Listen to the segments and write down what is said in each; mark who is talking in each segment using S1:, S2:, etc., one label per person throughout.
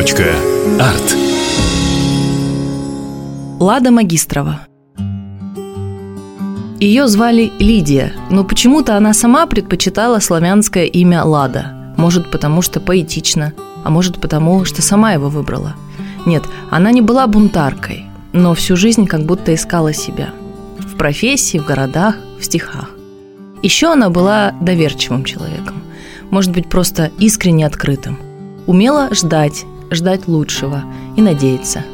S1: Арт.
S2: Лада Магистрова. Ее звали Лидия, но почему-то она сама предпочитала славянское имя Лада. Может, потому что поэтично, а может, потому что сама его выбрала. Нет, она не была бунтаркой, но всю жизнь как будто искала себя. В профессии, в городах, в стихах. Еще она была доверчивым человеком. Может быть, просто искренне открытым. Умела ждать, ждать лучшего и надеяться.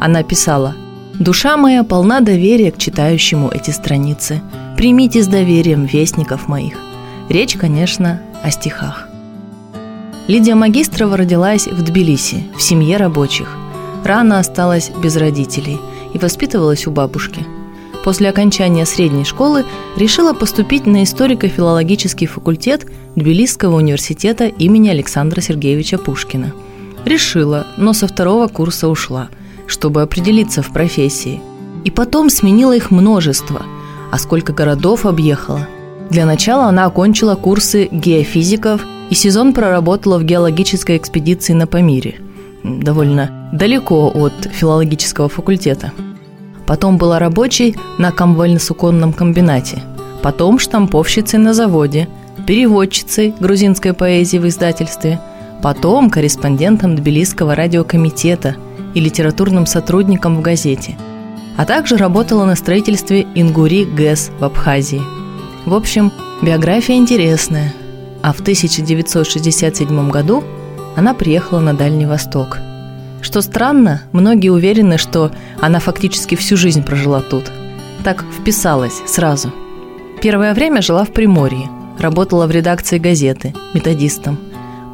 S2: Она писала «Душа моя полна доверия к читающему эти страницы. Примите с доверием вестников моих». Речь, конечно, о стихах. Лидия Магистрова родилась в Тбилиси, в семье рабочих. Рано осталась без родителей и воспитывалась у бабушки. После окончания средней школы решила поступить на историко-филологический факультет Тбилисского университета имени Александра Сергеевича Пушкина. Решила, но со второго курса ушла – чтобы определиться в профессии. И потом сменила их множество, а сколько городов объехала. Для начала она окончила курсы геофизиков и сезон проработала в геологической экспедиции на Памире, довольно далеко от филологического факультета. Потом была рабочей на комвально-суконном комбинате, потом штамповщицей на заводе, переводчицей грузинской поэзии в издательстве, потом корреспондентом Тбилисского радиокомитета – и литературным сотрудником в газете, а также работала на строительстве Ингури ГЭС в Абхазии. В общем, биография интересная. А в 1967 году она приехала на Дальний Восток. Что странно, многие уверены, что она фактически всю жизнь прожила тут. Так вписалась сразу. Первое время жила в Приморье, работала в редакции газеты, методистом,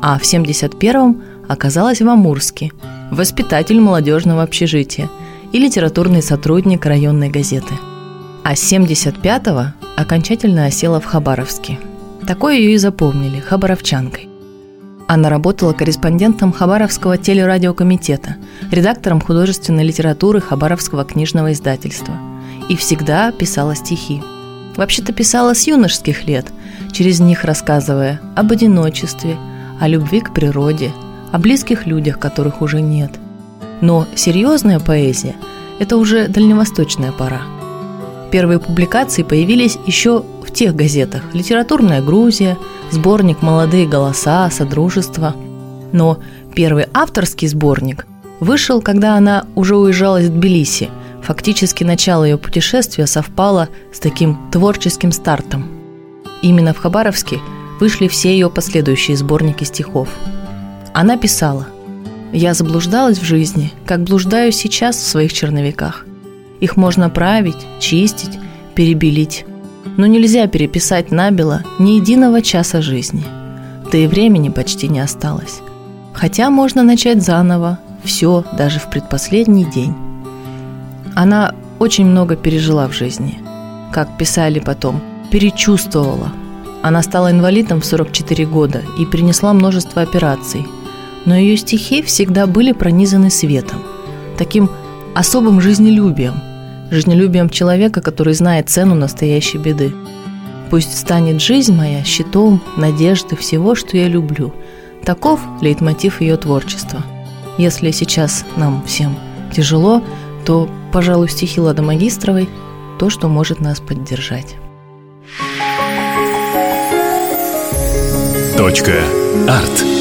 S2: а в 71-м оказалась в Амурске – воспитатель молодежного общежития и литературный сотрудник районной газеты. А с 75-го окончательно осела в Хабаровске. Такое ее и запомнили – хабаровчанкой. Она работала корреспондентом Хабаровского телерадиокомитета, редактором художественной литературы Хабаровского книжного издательства. И всегда писала стихи. Вообще-то писала с юношеских лет, через них рассказывая об одиночестве, о любви к природе, о близких людях, которых уже нет. Но серьезная поэзия – это уже дальневосточная пора. Первые публикации появились еще в тех газетах «Литературная Грузия», сборник «Молодые голоса», «Содружество». Но первый авторский сборник вышел, когда она уже уезжала из Тбилиси. Фактически начало ее путешествия совпало с таким творческим стартом. Именно в Хабаровске вышли все ее последующие сборники стихов – она писала «Я заблуждалась в жизни, как блуждаю сейчас в своих черновиках. Их можно править, чистить, перебелить. Но нельзя переписать набело ни единого часа жизни. Да и времени почти не осталось. Хотя можно начать заново, все, даже в предпоследний день. Она очень много пережила в жизни. Как писали потом, перечувствовала. Она стала инвалидом в 44 года и принесла множество операций – но ее стихи всегда были пронизаны светом, таким особым жизнелюбием, жизнелюбием человека, который знает цену настоящей беды. Пусть станет жизнь моя щитом надежды всего, что я люблю. Таков лейтмотив ее творчества. Если сейчас нам всем тяжело, то, пожалуй, стихи Лады Магистровой – то, что может нас поддержать.
S1: Точка. Арт.